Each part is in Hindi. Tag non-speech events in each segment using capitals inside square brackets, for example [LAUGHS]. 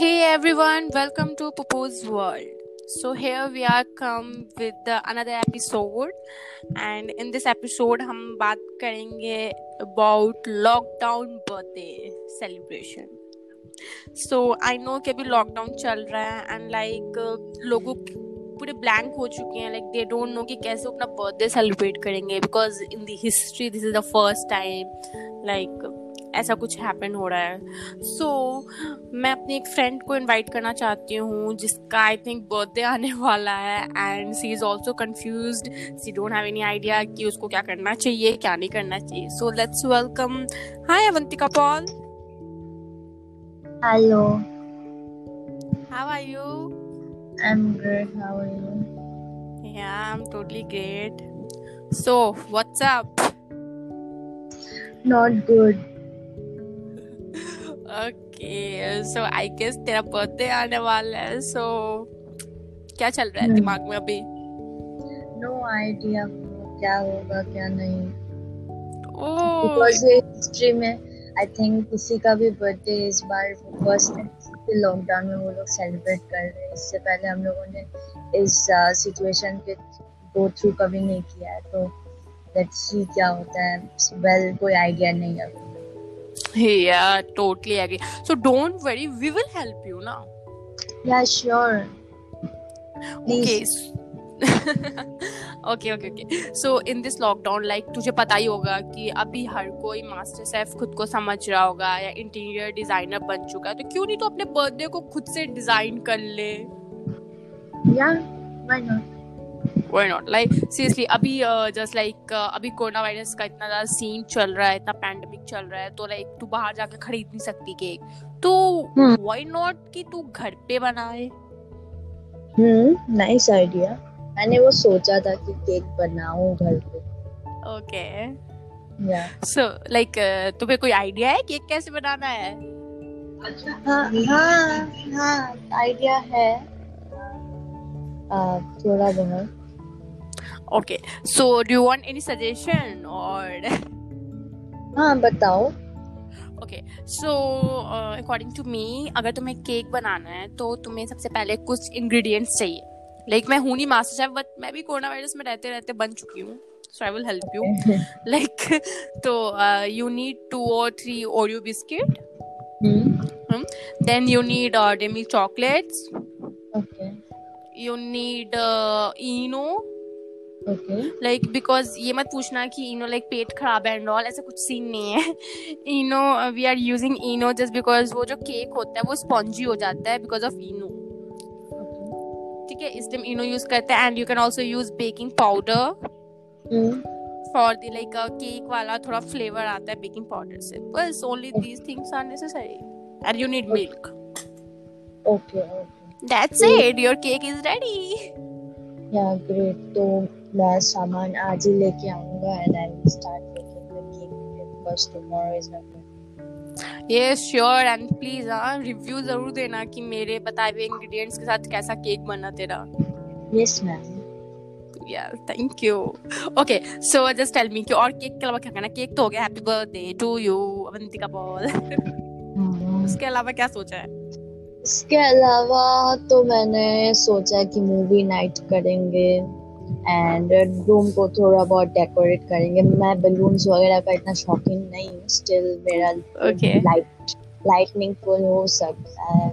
Hey everyone, welcome to Popo's World. So here we are come with the another episode and in this episode हम बात करेंगे about lockdown birthday celebration. So I know कि अभी lockdown चल रहा है and like uh, लोगों पूरे ब्लैंक हो चुके हैं लाइक दे डोंट नो कि कैसे अपना बर्थडे सेलिब्रेट करेंगे because in the history this is the first time like ऐसा कुछ हैपन हो रहा है। सो so, मैं अपनी एक फ्रेंड को इनवाइट करना चाहती हूँ जिसका आई थिंक बर्थडे आने [LAUGHS] वाला है and she is also confuse she don't have any idea कि उसको क्या करना चाहिए क्या नहीं करना चाहिए। So let's welcome hi Avantika Paul hello how are you I am good how are you Yeah, I'm totally great. So, what's up? Not good. Okay so I guess तेरा बर्थडे आने वाला है सो क्या चल रहा है हम्म। दिमाग में अभी? नो आइडिया क्या होगा क्या नहीं। हिस्ट्री में आई थिंक किसी का भी बर्थडे इस बार फ़र्स्ट लॉकडाउन में वो लोग सेलिब्रेट कर रहे हैं। इससे पहले हम लोगों ने इस सिचुएशन के गो थ्रू कभी नहीं किया है तो लेट्स सी क्या होता है। वेल कोई आइडिया नहीं है अभी। Yeah totally agree. So don't worry we will help you now. Yeah sure okay okay okay okay so in this lockdown like तुझे पता ही होगा कि अभी हर कोई मास्टर सेफ़ खुद को समझ रहा होगा या इंटीरियर डिज़ाइनर बन चुका है तो क्यों नहीं तो अपने बर्थडे को खुद से डिज़ाइन कर ले? Yeah why not why not. Like seriously अभी जस्ट लाइक अभी कोरोना वायरस का इतना ज़्यादा सीन चल रहा है इतना पैंडेमिक चल रहा है तो लाइक तू बाहर जाकर खरीद नहीं सकती केक तो हम्म। व्हाई नॉट कि तू घर पे बनाए? हम्म नाइस आइडिया मैंने वो सोचा था कि केक बनाऊँ घर पे. ओके सो लाइक तुम्हें कोई आइडिया है केक कैसे बनाना है? हाँ हाँ हाँ आइडिया है. आ, थोड़ा बहुत. Okay so do you want any suggestion और हाँ बताओ। Okay so according to me अगर तुम्हें केक बनाना है तो तुम्हें सबसे पहले कुछ इंग्रेडिएंट्स चाहिए। लाइक like, मैं हूँ नहीं मास्टर शेफ बट मैं भी कोरोना वायरस में रहते रहते बन चुकी हूँ so I will help you like तो you need two or three Oreo biscuit then you you need uh, demi chocolates ओके uh, like because ये मत पूछना कि eno like पेट खराब है and all ऐसा कुछ सीन नहीं है uh, we are using eno just because वो जो केक होता है वो स्पॉन्जी हो जाता है because of eno ठीक है इसलिए eno यूज़ करते हैं and you can also use baking powder hmm for the like uh, cake वाला थोड़ा फ्लेवर आता है बेकिंग पाउडर से बस only these things are necessary and you need milk okay okay that's it your cake is ready yeah great तो मैं सामान आज ही लेके आऊँगा and I will start making the cake because tomorrow is my yeah sure and please हाँ रिव्यू ज़रूर देना कि मेरे बताए हुए इंग्रेडिएंट्स के साथ कैसा केक बना तेरा। Yes ma'am yeah thank you okay so just tell me कि और केक के अलावा क्या करना केक तो हो गया happy birthday to you Avantika Paul उसके अलावा क्या सोचा है? इसके अलावा तो मैंने सोचा कि मूवी नाइट करेंगे। एंड रूम को थोड़ा बहुत डेकोरेट करेंगे। मैं बलून्स वगैरह का इतना शौकीन नहीं हूँ। स्टिल मेरा लाइट लाइटनिंग फुल हो सकता है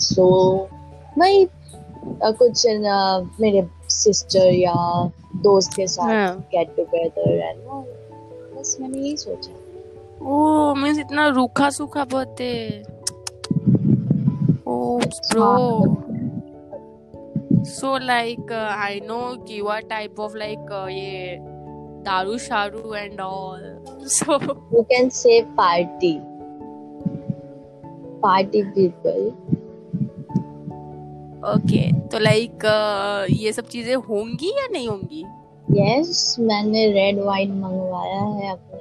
सो मैं कुछ मेरे सिस्टर या दोस्त के साथ हाँ। गेट टुगेदर एंड बस मैंने यही सोचा। ओह मींस इतना रूखा सूखा birthday oh bro so like I know कि you are type of like ये दारू शारू and all so you can say party. Party people. Okay तो लाइक ये सब चीज़ें होंगी या नहीं होंगी? Yes मैंने रेड वाइन मंगवाया है अपने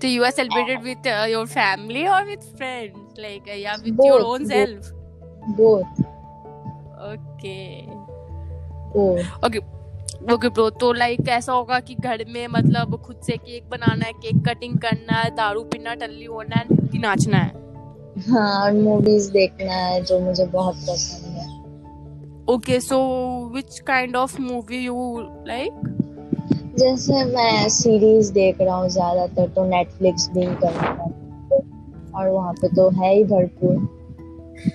तो you are celebrated with your family or with friends like या with your own self both. Okay okay okay bro तो लाइक ऐसा होगा कि घर में मतलब खुद से केक बनाना है केक कटिंग करना है दारू पीना टल्ली होना है नाचना है। हाँ और मूवीज़ देखना है जो मुझे बहुत पसंद है। Okay so which kind of movie you like जैसे मैं सीरीज़ देख रहा हूँ ज़्यादातर तो नेटफ्लिक्स भी करना और वहाँ पे तो है ही भरपूर।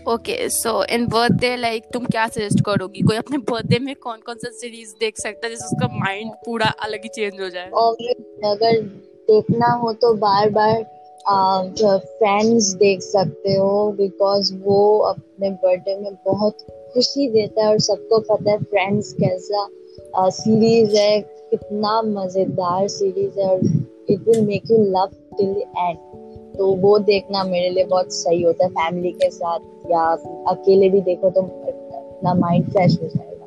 Okay so in birthday like तुम क्या सजेस्ट करोगी? कोई अपने बर्थडे में कौन कौन सा सीरीज़ देख सकता है जिससे उसका माइंड पूरा अलग ही चेंज हो जाए? और अगर देखना हो तो बार बार फ्रेंड्स देख सकते हो बिकॉज़ वो अपने बर्थडे में बहुत खुशी देता है और सबको पता है फ्रेंड्स कैसा सीरीज़ है, कितना मज़ेदार सीरीज़ है और it will make you love till end तो वो देखना मेरे लिए बहुत सही होता है फैमिली के साथ या अकेले भी देखो तो अपना माइंड फ्रेश हो जाएगा।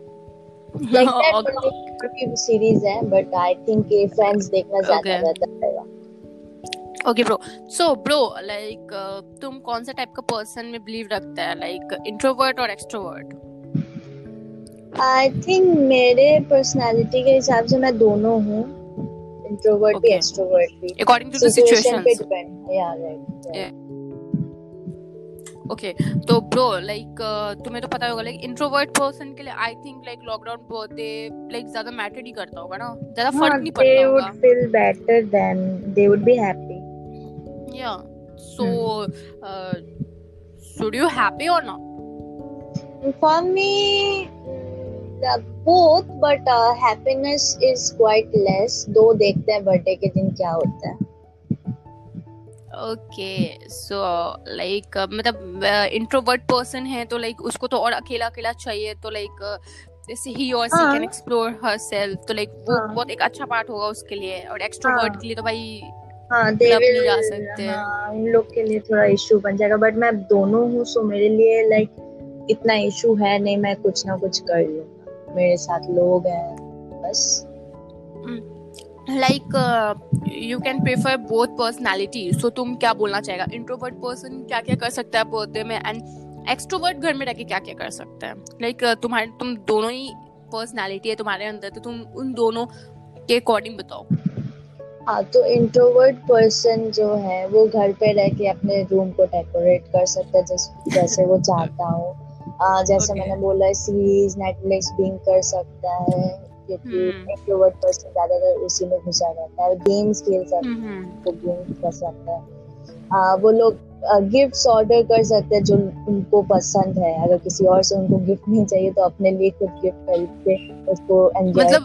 लाइक सीरीज़ है बट आई थिंक ये फ्रेंड्स देखना ज़्यादा बेहतर रहेगा। Okay bro so bro like तुम कौन सा टाइप का पर्सन में बिलीव रखता है? लाइक इंट्रोवर्ट और एक्सट्रोवर्ट आई थिंक मेरे पर्सनालिटी के हिसाब से मैं दोनों हूँ। इंट्रोवर्ट भी एक्सट्रोवर्ट भी। अकॉर्डिंग टू द सिचुएशन पे डिपेंड या राइट ओके तो ब्रो लाइक तुम्हें तो पता होगा लाइक इंट्रोवर्ट पर्सन के लिए I think like lockdown birthday like ज़्यादा मैटर नहीं करता होगा ना? ज़्यादा फ़र्क नहीं पड़ता होगा they would feel better than they would be happy yeah. So hmm. uh, should you happy or not? Uh, but uh, happiness is quite less. दो देखते हैं बर्थडे के दिन क्या होता है। ओके सो लाइक मतलब इंट्रोवर्ट पर्सन है तो लाइक like, उसको तो और अकेला अकेला चाहिए तो लाइक जैसे ही और सी कैन एक्सप्लोर हरसेल्फ तो लाइक वो हाँ. बहुत एक अच्छा पार्ट होगा उसके लिए और एक्सट्रोवर्ट हाँ. के लिए तो भाई हाँ दे विल जा सकते। हैं हाँ उन लोग के लिए थोड़ा इशू बन जाएगा बट मैं दोनों हूँ सो मेरे लिए लाइक like, इतना इशू है नहीं मैं कुछ ना कुछ कर लूँगा। मेरे साथ लोग हैं बस। Like you can prefer both personality so तुम क्या बोलना चाहेगा? इंट्रोवर्ट पर्सन क्या क्या कर सकता है बर्थडे में? एंड एक्सट्रोवर्ट घर में रह के क्या क्या कर सकता है? लाइक like, uh, तुम्हारे तुम दोनों ही पर्सनालिटी है तुम्हारे अंदर तो तुम उन दोनों के अकॉर्डिंग बताओ। हाँ तो इंट्रोवर्ट पर्सन जो है वो घर पे रह के अपने रूम को डेकोरेट कर सकता है जैसे जैसे वो चाहता हो। जैसे okay. मैंने बोला सीरीज़ नेटफ्लिक्स बिंग कर सकता है क्योंकि इंट्रोवर्ट hmm. पर्सन ज़्यादातर उसी में घुसा रहता है गेम्स खेल सकता है. तो गेम कर सकता है आ, वो लोग गिफ्ट्स ऑर्डर कर सकते हैं जो उनको पसंद है अगर किसी और से उनको गिफ्ट नहीं चाहिए तो अपने लिए खुद गिफ्ट खरीद के उसको एंजॉय मतलब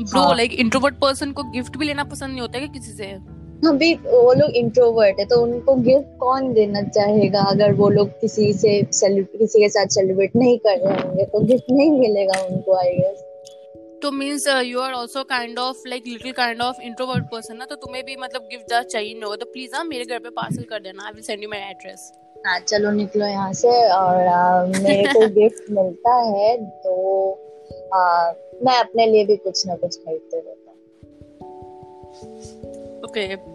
ब्रो लाइक इंट्रोवर्ट पर्सन को गिफ्ट भी लेना पसंद नहीं होता है किसी से अभी वो लोग इंट्रोवर्ट है तो उनको गिफ्ट कौन देना चाहेगा? अगर वो लोग किसी से किसी के साथ सेलिब्रेट नहीं कर रहे होंगे तो गिफ्ट नहीं मिलेगा उनको आई गेस तो means you are also kind of like little kind of introvert person ना तो तुम्हें भी मतलब गिफ्ट ज़्यादा चाहिए होगा। तो प्लीज़ हाँ मेरे घर पे पार्सल कर देना। I will send you my address हाँ चलो निकलो यहाँ से और आ, मेरे को [LAUGHS] गिफ्ट मिलता है तो आ, मैं अपने लिए भी कुछ ना कुछ खरीदते रहता ओके।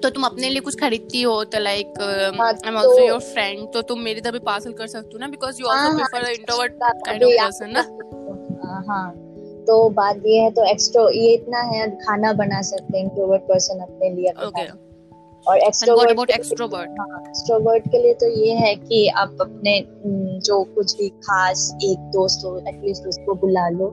तो तुम अपने लिए कुछ खरीदती हो तो like I am also your friend तो तुम मेरी तरह भी पार्सल कर सकती हो ना? Because you also prefer introvert kind of person ना? हाँ तो बात ये है तो एक्स्ट्रा ये इतना है खाना बना सकते हैं इंट्रोवर्ट पर्सन अपने लिए ओके और एक्सट्रोवर्ट एक्सट्रोवर्ट के लिए तो ये है कि आप अपने जो कुछ भी खास एक दोस्त हो एटलीस्ट उसको बुला लो।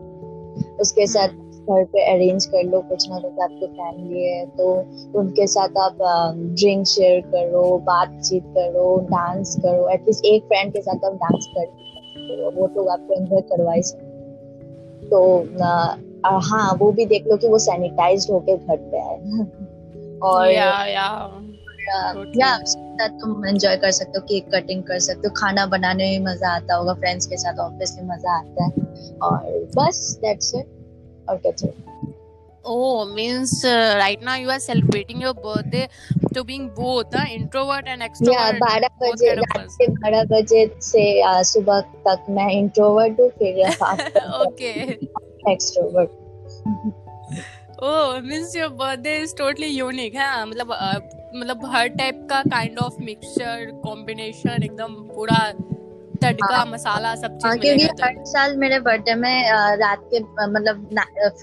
उसके साथ घर पे अरेंज कर लो कुछ ना कुछ आपकी फैमिली है तो उनके साथ आप ड्रिंक शेयर करो बातचीत करो डांस करो एटलीस्ट एक फ्रेंड के साथ आप डांस कर वो तो आपको एंजॉय करवा ही सकते तो आ, हाँ वो भी देख लो कि वो सैनिटाइज होके घर पे आए। [LAUGHS] और या या। या तुम एंजॉय कर सकते हो केक कटिंग कर सकते हो खाना बनाने में मज़ा आता होगा फ्रेंड्स के साथ ऑब्वियसली मज़ा आता है। और बस दैट्स इट और क्या चाहिए Oh, means uh, right now you are celebrating your birthday to being both uh, introvert and extrovert. Yeah, बारह बजे रात से बारह बजे से सुबह तक मैं इंट्रोवर्ट हूँ फिर okay extrovert oh means your birthday is totally unique है मतलब मतलब हर टाइप का काइंड ऑफ़ मिक्सचर कॉम्बिनेशन एकदम पूरा तड़का हाँ। मसाला सब हाँ चीज़ क्योंकि हर साल मेरे बर्थडे में रात के मतलब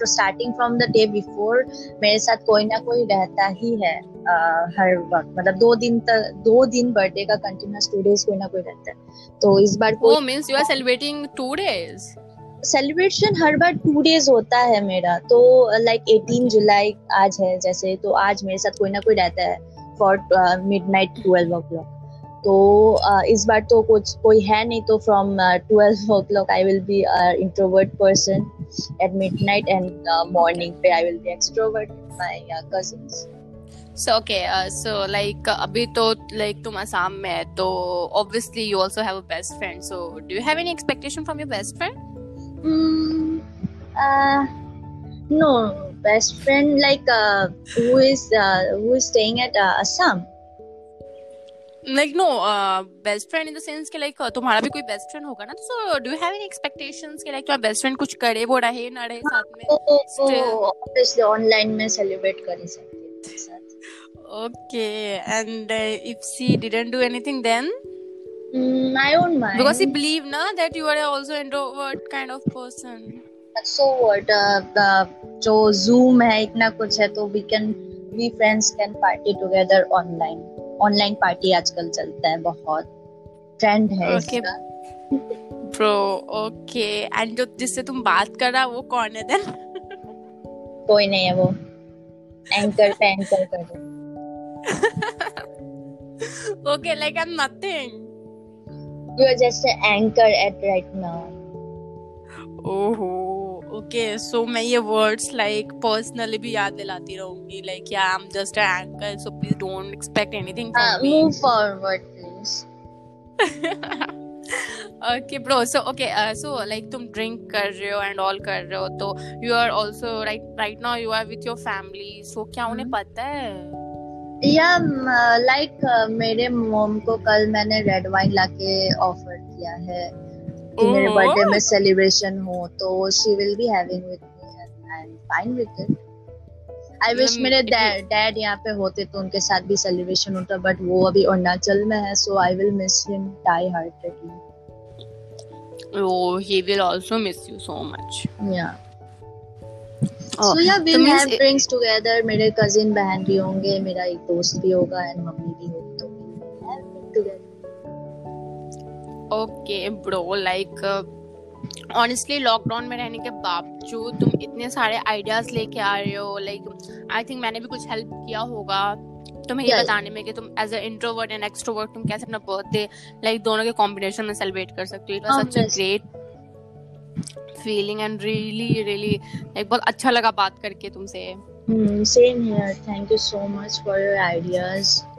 starting from the day before मेरे साथ कोई ना कोई रहता ही है अ, हर वक्त। मतलब दो दिन तक दो दिन बर्थडे का कंटिन्यूस टू डेज़ कोई ना कोई रहता है। तो इस बार वो means you are celebrating two days celebration हर बार टू डेज़ होता है मेरा। तो लाइक 18 जुलाई आज है जैसे तो आज मेरे साथ कोई ना कोई रहता है for midnight twelve o'clock तो uh, इस बार तो कुछ कोई है नहीं तो from twelve o'clock I will be introvert person at midnight and morning पे I will be extrovert my cousins so okay so like अभी तो लाइक तुम असम में है तो obviously you also have a best friend so do you have any expectation from your best friend Hmm, uh, no, best friend like uh, who is uh, who like no best friend in the sense कि लाइक तुम्हारा भी कोई बेस्ट फ्रेंड होगा ना तो so do you have any expectations कि लाइक तुम्हारा बेस्ट फ्रेंड कुछ करे वो रहे ना रहे साथ में. ऑब्वियसली ऑनलाइन में सेलिब्रेट कर ही सकते हैं okay and if she didn't do anything then I don't mind. because he believe na that you are also introvert kind of person so what? Uh, the जो Zoom है इतना कुछ है तो we can we friends can party together online. Online party आजकल चलता है बहुत ट्रेंड है Okay. इसका bro okay and जो जिससे तुम बात कर रहा वो कौन है then कोई नहीं है वो एंकर पे एंकर कर रहे okay like i'm nothing You are just an anchor at right now. ओहो ओके सो मैं ये वर्ड्स लाइक पर्सनली भी याद दिलाती रहूँगी like yeah I am just a anchor so please don't expect anything Uh, from me move forward, please. [LAUGHS] okay bro so okay uh, so like तुम ड्रिंक कर रहे हो एंड ऑल कर रहे हो तो you are also right right now you are with your family so क्या उन्हें हम्म। पता है या लाइक मेरे मॉम को कल मैंने रेड वाइन लाके ऑफ़र किया है कि मेरे बर्थडे में सेलिब्रेशन हो तो she will be having with me I am fine with it I wish मेरे डैड यहाँ पे होते तो उनके साथ भी सेलिब्रेशन होता बट वो अभी अरुणाचल में है so I will miss him die heartedly oh he will also miss you so much. Yeah so yeah so will have drinks together मेरे कजिन बहन भी होंगे मेरा एक दोस्त भी होगा एंड मम्मी भी होगी तो have it together. Okay bro like honestly lockdown में रहने के बावजूद तुम इतने सारे आइडियाज़ लेके आ रहे हो लाइक आई थिंक मैंने भी कुछ हेल्प किया होगा तुम्हें ये बताने में कि तुम as a introvert and extrovert तुम कैसे अपना बर्थडे लाइक दोनों के कॉम्बिनेशन में सेलिब्रेट कर सकते हो it was such a great feeling and really really like बहुत अच्छा लगा बात करके तुमसे. Thank you so much for your ideas. you so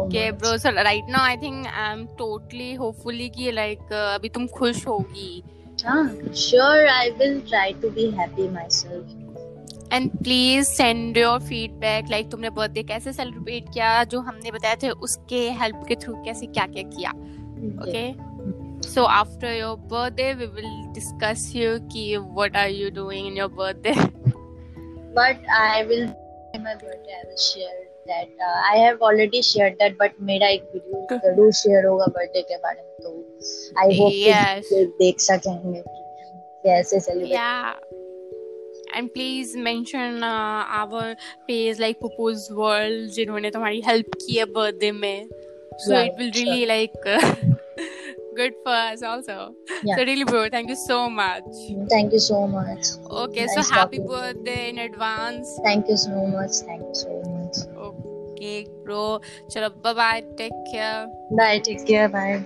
okay bro so right now I think I am totally hopefully कि लाइक अभी तुम खुश होगी। Ah, sure, I will try to be happy myself. And please send your feedback like तुमने बर्थडे कैसे सेलिब्रेट किया जो हमने बताया थे उसके हेल्प के थ्रू कैसे क्या क्या किया। Okay so after your birthday we will discuss you कि what are you doing in your birthday But I will on my birthday. I will share. that. Uh, I have already shared that, but मेरा एक वीडियो जरूर शेयर होगा बर्थडे के बारे में तो आई होप Yes. देख सकेंगे कि कैसे celebrate yeah and please mention uh, our page like propose world जिन्होंने तुम्हारी हेल्प की है बर्थडे में so Right, it will really like [LAUGHS] good for us also Yeah. so really bro thank you so much Thank you so much. okay Nice so happy talking to you. birthday in advance Thank you so much. Thank you so much. Okay bro chalo bye bye take care Bye. Take care. Bye.